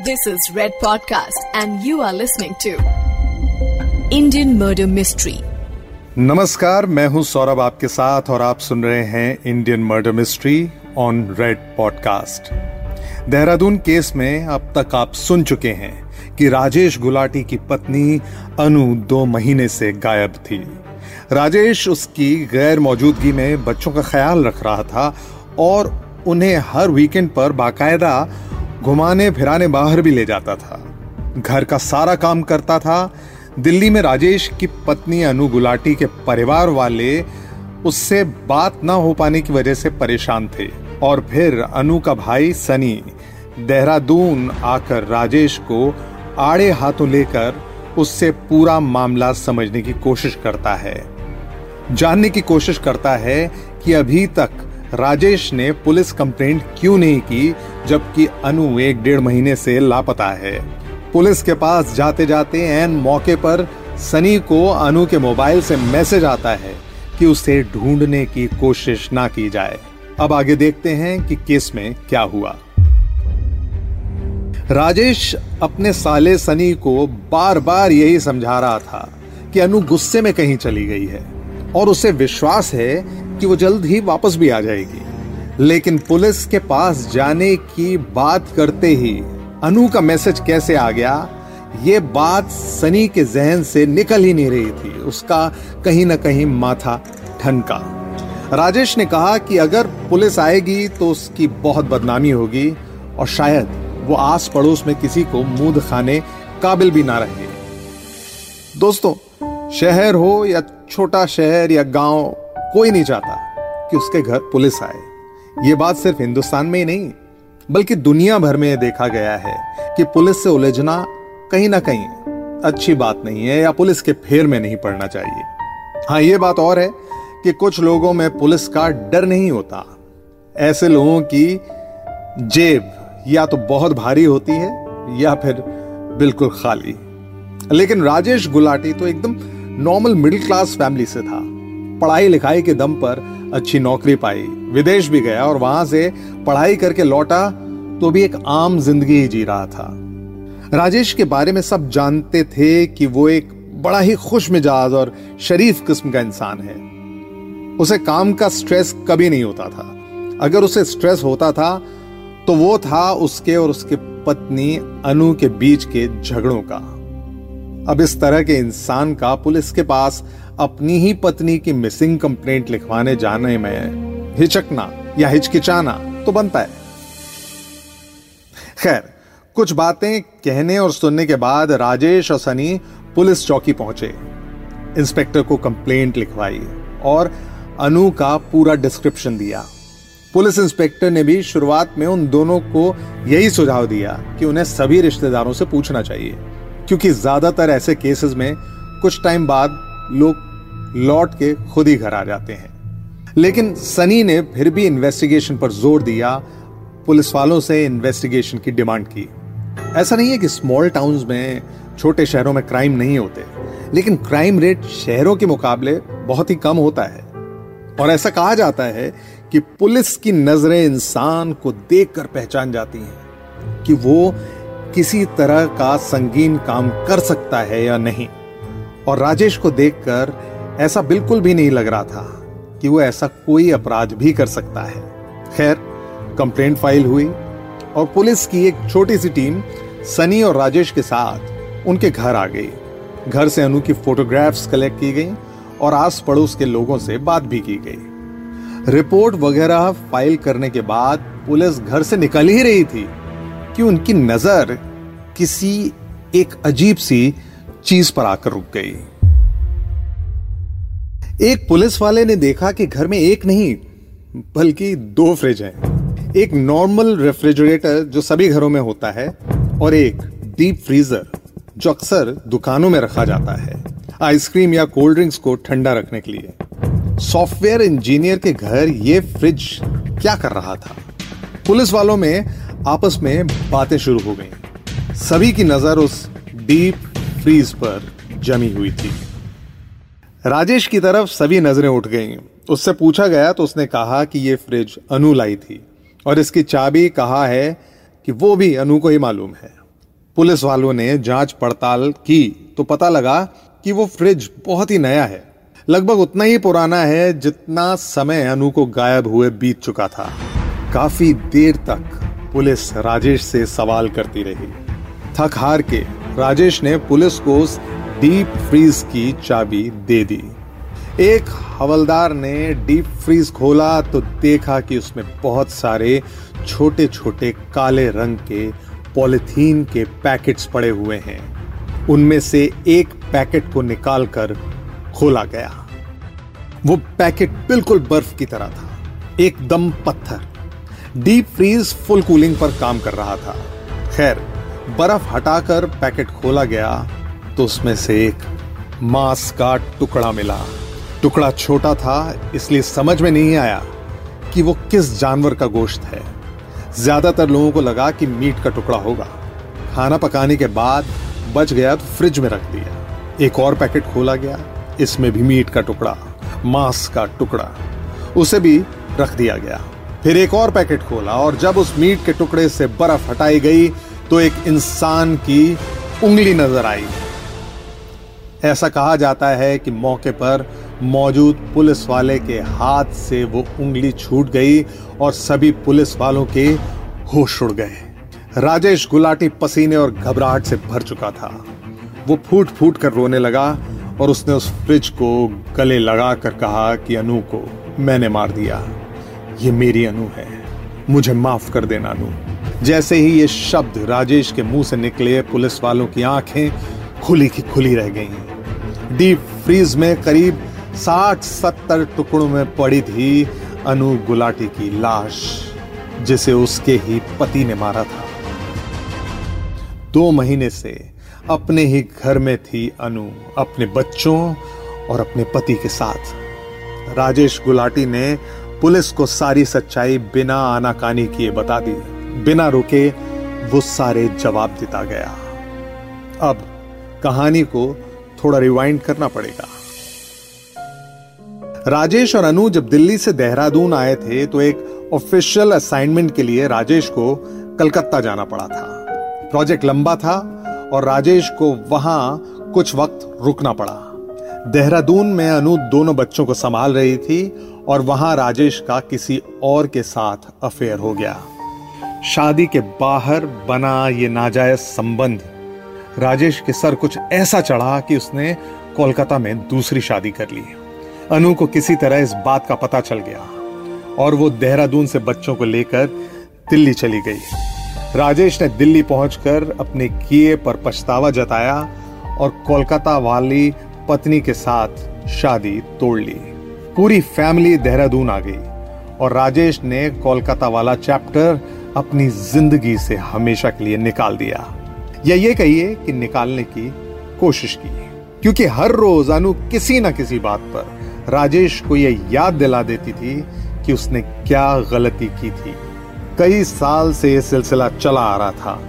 This is Red Podcast, and you are listening to Indian Murder Mystery. नमस्कार मैं हूँ सौरभ आपके साथ और आप सुन रहे हैं Indian murder mystery on red podcast Dehradun case में अब तक आप सुन चुके हैं कि राजेश गुलाटी की पत्नी अनु दो महीने से गायब थी राजेश उसकी गैर मौजूदगी में बच्चों का ख्याल रख रहा था और उन्हें हर वीकेंड पर बाकायदा घुमाने, फिराने बाहर भी ले जाता था। घर का सारा काम करता था। दिल्ली में राजेश की पत्नी अनु गुलाटी के परिवार वाले उससे बात ना हो पाने की वजह से परेशान थे। और फिर अनु का भाई सनी, देहरादून आकर राजेश को आड़े हाथों लेकर उससे पूरा मामला समझने की कोशिश करता है। जानने की कोशिश करता है कि अभी तक राजेश ने पुलिस कंप्लेंट क्यों नहीं की जबकि अनु एक डेढ़ महीने से लापता है। पुलिस के पास जाते जाते एन मौके पर सनी को अनु के मोबाइल से मैसेज आता है कि उसे ढूँढने की कोशिश ना की जाए। अब आगे देखते हैं कि केस में क्या हुआ। राजेश अपने साले सनी को बार बार यही समझा रहा था कि अनु गुस्से में कहीं चली गई है और उसे विश्वास है कि वो जल्द ही वापस भी आ जाएगी। लेकिन पुलिस के पास जाने की बात करते ही अनु का मैसेज कैसे आ गया? ये बात सनी के जहन से निकल ही नहीं रही थी। उसका कहीं ना कहीं माथा ठनका। राजेश ने कहा कि अगर पुलिस आएगी तो उसकी बहुत बदनामी होगी और शायद वो आस पड़ोस में किसी को मुँह दिखाने काबिल भी ना रहे दोस्तों, शहर हो या छोटा शहर या गाँव, कोई नहीं चाहता कि उसके घर पुलिस आए। ये बात सिर्फ़ हिंदुस्तान में ही नहीं, बल्कि दुनिया भर में देखा गया है कि पुलिस से उलझना कहीं ना कहीं अच्छी बात नहीं है, या पुलिस के फेर में नहीं पड़ना चाहिए। हाँ ये बात और है कि कुछ लोगों में पुलिस का डर नहीं होता। ऐसे लोगों की जेब या तो बहुत भारी होती है, या फिर बिल्कुल खाली। लेकिन राजेश गुलाटी तो एकदम नॉर्मल मिडिल क्लास फैमिली से था। पढ़ाई लिखाई के दम पर अच्छी नौकरी पाई। विदेश भी गया और वहाँ से पढ़ाई करके लौटा तो भी एक आम ज़िंदगी जी रहा था। राजेश के बारे में सब जानते थे कि वो एक बड़ा ही खुश मिजाज और शरीफ किस्म का इंसान है। उसे काम का स्ट्रेस कभी नहीं होता था। अगर उसे स्ट्रेस होता था तो वो था उसके और उसके पत्नी अनु के बीच के झगड़ों का। अब इस तरह के इंसान का पुलिस के पास अपनी ही पत्नी की मिसिंग कंप्लेंट लिखवाने जाने में हिचकना या हिचकिचाना तो बनता है। खैर, कुछ बातें कहने और सुनने के बाद राजेश और सनी पुलिस चौकी पहुँचे। इंस्पेक्टर को कंप्लेंट लिखवाई और अनु का पूरा डिस्क्रिप्शन दिया। पुलिस इंस्पेक्टर ने भी शुरुआत में उन दोनों को यही सुझाव दिया कि उन्हें सभी रिश्तेदारों से पूछना चाहिए, क्योंकि ज़्यादातर ऐसे केसेस में कुछ टाइम बाद लोग लौट के खुद ही घर आ जाते हैं। लेकिन सनी ने फिर भी इन्वेस्टिगेशन पर ज़ोर दिया पुलिस वालों से इन्वेस्टिगेशन की डिमांड की। ऐसा नहीं है कि स्मॉल टाउन्स में, छोटे शहरों में क्राइम नहीं होते, लेकिन क्राइम रेट शहरों के मुकाबले बहुत ही कम होता है। और ऐसा कहा जाता है कि पुलिस की नज़रें इंसान को देखकर पहचान जाती हैं कि वो किसी तरह का संगीन काम कर सकता है या नहीं। और राजेश को देखकर ऐसा बिल्कुल भी नहीं लग रहा था कि वो ऐसा कोई अपराध भी कर सकता है। खैर, कंप्लेंट फ़ाइल हुई और पुलिस की एक छोटी सी टीम, सनी और राजेश के साथ उनके घर आ गई। घर से अनु की फोटोग्राफ्स कलेक्ट की गई और आस पड़ोस के लोगों से बात भी की गई। रिपोर्ट वगैरह फ़ाइल करने के बाद पुलिस घर से निकल ही रही थी कि उनकी नज़र किसी एक अजीब सी चीज़ पर आकर रुक गई। एक पुलिस वाले ने देखा कि घर में एक नहीं, बल्कि दो फ्रिज हैं। एक नॉर्मल रेफ्रिजरेटर जो सभी घरों में होता है और एक डीप फ्रीजर जो अक्सर दुकानों में रखा जाता है, आइसक्रीम या कोल्ड ड्रिंक्स को ठंडा रखने के लिए। सॉफ्टवेयर इंजीनियर के घर ये फ्रिज क्या कर रहा था? पुलिस वालों में आपस में बातें शुरू हो गई। सभी की नज़र उस डीप फ्रीज पर जमी हुई थी। राजेश की तरफ़ सभी नज़रें उठ गईं। उससे पूछा गया तो उसने कहा कि यह फ्रिज अनु लाई थी और इसकी चाबी कहा है कि वो भी अनु को ही मालूम है। पुलिस वालों ने जाँच पड़ताल की तो पता लगा कि वो फ्रिज बहुत ही नया है। लगभग उतना ही पुराना है जितना समय अनु को गायब हुए बीत चुका था। काफ़ी देर तक पुलिस राजेश से सवाल करती रही। थक हार के राजेश ने पुलिस को डीप फ्रीज की चाबी दे दी। एक हवलदार ने डीप फ्रीज खोला तो देखा कि उसमें बहुत सारे छोटे छोटे काले रंग के पॉलिथीन के पैकेट्स पड़े हुए हैं। उनमें से एक पैकेट को निकालकर खोला गया। वो पैकेट बिल्कुल बर्फ़ की तरह था, एकदम पत्थर। डीप फ्रीज फुल कूलिंग पर काम कर रहा था। खैर, बर्फ़ हटाकर पैकेट खोला गया तो उसमें से एक मांस का टुकड़ा मिला। टुकड़ा छोटा था, इसलिए समझ में नहीं आया कि वो किस जानवर का गोश्त है। ज़्यादातर लोगों को लगा कि मीट का टुकड़ा होगा। खाना पकाने के बाद बच गया तो फ्रिज में रख दिया। एक और पैकेट खोला गया, इसमें भी मीट का टुकड़ा, मांस का टुकड़ा, उसे भी रख दिया गया। फिर एक और पैकेट खोला और जब उस मीट के टुकड़े से बर्फ़ हटाई गई तो एक इंसान की उंगली नज़र आई। ऐसा कहा जाता है कि मौके पर मौजूद पुलिस वाले के हाथ से वो उंगली छूट गई और सभी पुलिस वालों के होश उड़ गए। राजेश गुलाटी पसीने और घबराहट से भर चुका था। वो फूट फूट कर रोने लगा और उसने उस फ्रिज को गले लगा कर कहा कि, अनु को मैंने मार दिया। ये मेरी अनु है। मुझे माफ़ कर देना, अनु। जैसे ही ये शब्द राजेश के मुँह से निकले, पुलिस वालों की आँखें खुली की खुली रह गईं। डीप फ्रीज में करीब साठ सत्तर टुकड़ों में पड़ी थी अनु गुलाटी की लाश, जिसे उसके ही पति ने मारा था। दो महीने से अपने ही घर में थी अनु, अपने बच्चों और अपने पति के साथ। राजेश गुलाटी ने पुलिस को सारी सच्चाई बिना आनाकानी किए बता दी। बिना रुके वो सारे जवाब देता गया। अब कहानी को थोड़ा रिवाइंड करना पड़ेगा। राजेश और अनु जब दिल्ली से देहरादून आए थे तो एक ऑफिशियल असाइनमेंट के लिए राजेश को कलकत्ता जाना पड़ा था। प्रोजेक्ट लंबा था और राजेश को वहाँ कुछ वक्त रुकना पड़ा। देहरादून में अनु दोनों बच्चों को संभाल रही थी और वहाँ राजेश का किसी और के साथ अफेयर हो गया। शादी के बाहर बना ये नाजायज संबंध राजेश के सर कुछ ऐसा चढ़ा कि उसने कोलकाता में दूसरी शादी कर ली। अनु को किसी तरह इस बात का पता चल गया और वो देहरादून से बच्चों को लेकर दिल्ली चली गई। राजेश ने दिल्ली पहुंचकर अपने किए पर पछतावा जताया और कोलकाता वाली पत्नी के साथ शादी तोड़ ली। पूरी फैमिली देहरादून आ गई और राजेश ने कोलकाता वाला चैप्टर अपनी ज़िंदगी से हमेशा के लिए निकाल दिया। या ये कहिए कि निकालने की कोशिश की क्योंकि हर रोज अनु किसी न किसी बात पर राजेश को यह याद दिला देती थी कि उसने क्या गलती की थी। कई साल से यह सिलसिला चला आ रहा था।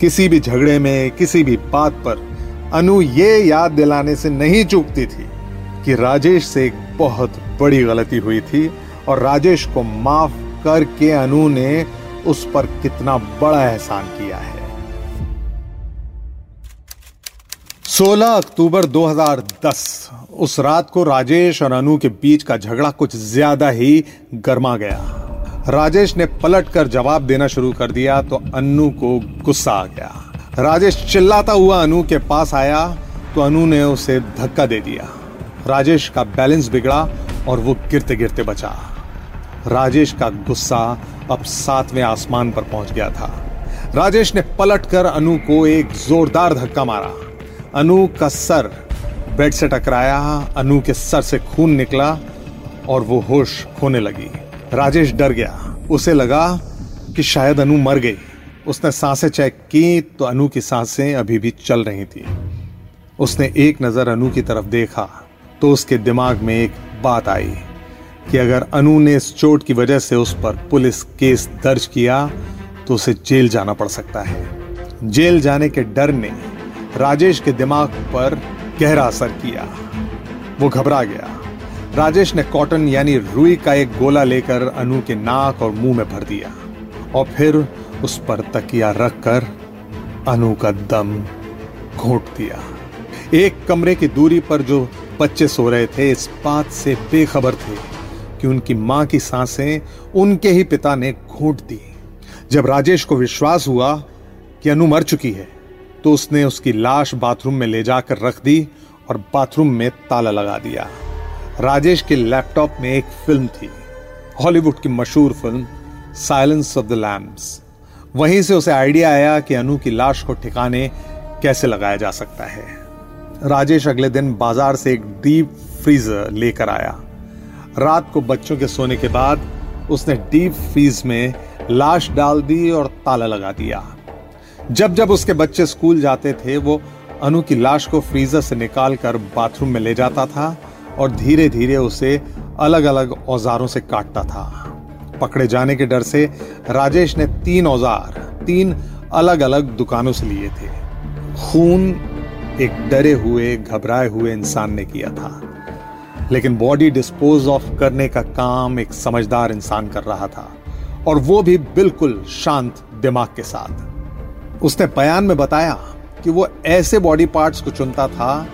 किसी भी झगड़े में, किसी भी बात पर अनु ये याद दिलाने से नहीं चूकती थी कि राजेश से एक बहुत बड़ी गलती हुई थी और राजेश को माफ़ करके अनु ने उस पर कितना बड़ा एहसान किया है। 16 अक्टूबर 2010 उस रात को राजेश और अनु के बीच का झगड़ा कुछ ज़्यादा ही गर्मा गया। राजेश ने पलट कर जवाब देना शुरू कर दिया तो अनु को गुस्सा आ गया। राजेश चिल्लाता हुआ अनु के पास आया तो अनु ने उसे धक्का दे दिया। राजेश का बैलेंस बिगड़ा और वो गिरते गिरते बचा। राजेश का गुस्सा अब सातवें आसमान पर पहुँच गया था। राजेश ने पलटकर अनु को एक जोरदार धक्का मारा। अनु का सर बेड से टकराया, अनु के सर से खून निकला और वो होश खोने लगी। राजेश डर गया। उसे लगा कि शायद अनु मर गई। उसने साँसें चेक की तो अनु की साँसें अभी भी चल रही थी। उसने एक नज़र अनु की तरफ़ देखा तो उसके दिमाग में एक बात आई कि अगर अनु ने इस चोट की वजह से उस पर पुलिस केस दर्ज किया तो उसे जेल जाना पड़ सकता है। जेल जाने के डर ने राजेश के दिमाग पर गहरा असर किया। वो घबरा गया। राजेश ने कॉटन यानी रुई का एक गोला लेकर अनु के नाक और मुँह में भर दिया और फिर उस पर तकिया रखकर अनु का दम घोट दिया। एक कमरे की दूरी पर जो बच्चे सो रहे थे, इस बात से बेखबर थे कि उनकी माँ की साँसें उनके ही पिता ने घोट दी। जब राजेश को विश्वास हुआ कि अनु मर चुकी है तो उसने उसकी लाश बाथरूम में ले जाकर रख दी और बाथरूम में ताला लगा दिया। राजेश के लैपटॉप में एक फ़िल्म थी, हॉलीवुड की मशहूर film, silence of the lambs वहीं से उसे आइडिया आया कि अनु की लाश को ठिकाने कैसे लगाया जा सकता है। राजेश अगले दिन बाज़ार से एक डीप फ्रीजर लेकर आया। रात को बच्चों के सोने के बाद उसने डीप फ्रीज में लाश डाल दी और ताला लगा दिया। जब जब उसके बच्चे स्कूल जाते थे, वो अनु की लाश को फ्रीजर से निकाल कर बाथरूम में ले जाता था और धीरे धीरे उसे अलग अलग औजारों से काटता था। पकड़े जाने के डर से राजेश ने तीन औज़ार, तीन अलग अलग दुकानों से लिए थे। खून, एक डरे हुए, घबराए हुए इंसान ने किया था। लेकिन बॉडी डिस्पोज ऑफ़ करने का काम एक समझदार इंसान कर रहा था और वो भी बिल्कुल शांत दिमाग के साथ। उसने बयान में बताया कि वो ऐसे बॉडी पार्ट्स को चुनता था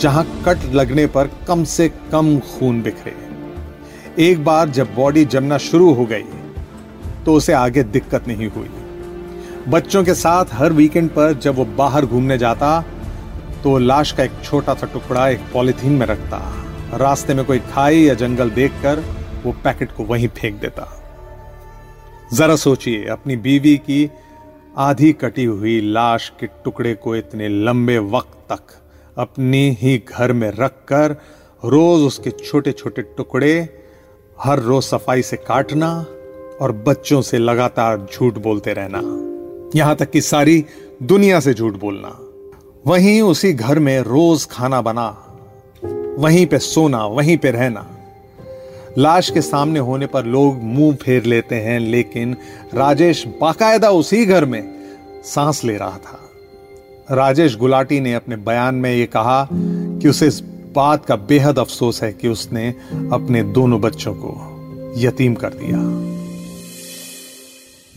जहाँ कट लगने पर कम से कम खून बिखरे। एक बार जब बॉडी जमना शुरू हो गई तो उसे आगे दिक्कत नहीं हुई। बच्चों के साथ हर वीकेंड पर जब वो बाहर घूमने जाता तो लाश का एक छोटा सा टुकड़ा एक पॉलिथीन में रखता। रास्ते में कोई खाई या जंगल देखकर वो पैकेट को वहीं फेंक देता। जरा सोचिए, अपनी बीवी की आधी कटी हुई लाश के टुकड़े को इतने लंबे वक्त तक अपने ही घर में रखकर रोज उसके छोटे छोटे टुकड़े हर रोज सफ़ाई से काटना और बच्चों से लगातार झूठ बोलते रहना। यहाँ तक कि सारी दुनिया से झूठ बोलना। वहीं उसी घर में रोज खाना बना, वहीं पे सोना, वहीं पे रहना। लाश के सामने होने पर लोग मुँह फेर लेते हैं, लेकिन राजेश बाकायदा उसी घर में सांस ले रहा था। राजेश गुलाटी ने अपने बयान में यह कहा कि उसे इस बात का बेहद अफसोस है कि उसने अपने दोनों बच्चों को यतीम कर दिया।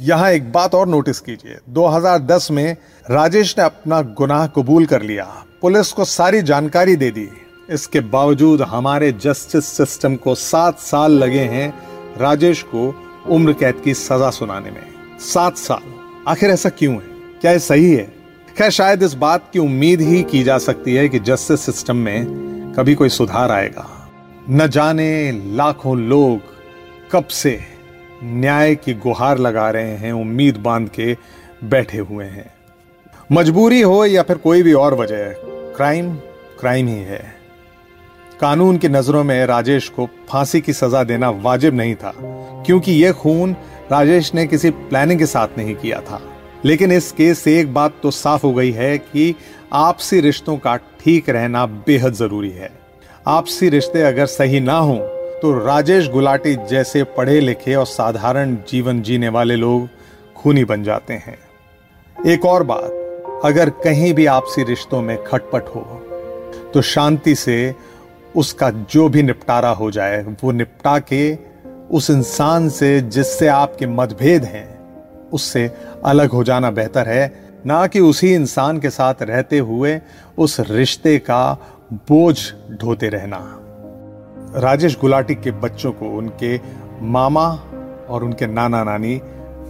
यहाँ एक बात और नोटिस कीजिए। 2010 में राजेश ने अपना गुनाह कबूल कर लिया। पुलिस को सारी जानकारी दे दी। इसके बावजूद हमारे जस्टिस सिस्टम को सात साल लगे हैं राजेश को उम्र कैद की सजा सुनाने में। सात साल। आखिर ऐसा क्यों है? क्या ये सही है? खैर, शायद इस बात की उम्मीद ही की जा सकती है कि जस्टिस सिस्टम में कभी कोई सुधार आएगा। न जाने लाखों लोग कब से न्याय की गुहार लगा रहे हैं, उम्मीद बाँध के बैठे हुए हैं। मजबूरी हो या फिर कोई भी और वजह क्राइम क्राइम ही है। कानून की नज़रों में राजेश को फांसी की सजा देना वाजिब नहीं था, क्योंकि यह खून राजेश ने किसी प्लानिंग के साथ नहीं किया था। लेकिन इस केस से एक बात तो साफ़ हो गई है कि आपसी रिश्तों का ठीक रहना बेहद ज़रूरी है। आपसी रिश्ते अगर सही ना हो तो राजेश गुलाटी जैसे पढ़े लिखे और साधारण जीवन जीने वाले लोग खूनी बन जाते हैं। एक और बात, अगर कहीं भी आपसी रिश्तों में खटपट हो तो शांति से उसका जो भी निपटारा हो जाए, वो निपटा के उस इंसान से जिससे आपके मतभेद हैं, उससे अलग हो जाना बेहतर है। ना कि उसी इंसान के साथ रहते हुए उस रिश्ते का बोझ ढोते रहना। राजेश गुलाटी के बच्चों को उनके मामा और उनके नाना नानी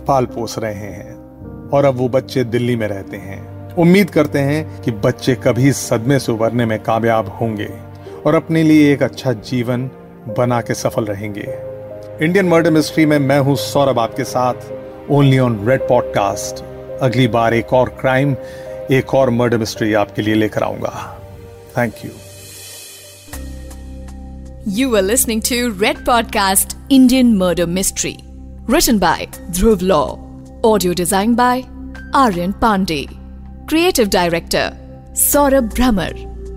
पाल पोस रहे हैं और अब वो बच्चे दिल्ली में रहते हैं। उम्मीद करते हैं कि बच्चे कभी सदमे से उबरने में कामयाब होंगे। और अपने लिए एक अच्छा जीवन बना के सफल रहेंगे। इंडियन मर्डर मिस्ट्री में मैं हूँ सौरभ आपके साथ ओनली ऑन रेड पॉडकास्ट अगली बार एक और क्राइम एक और मर्डर मिस्ट्री आपके लिए लेकर आऊँगा। Thank you you are listening to red podcast Indian murder mystery written by Dhruv law audio design by Aryan Pandey creative director Saurabh Bhramar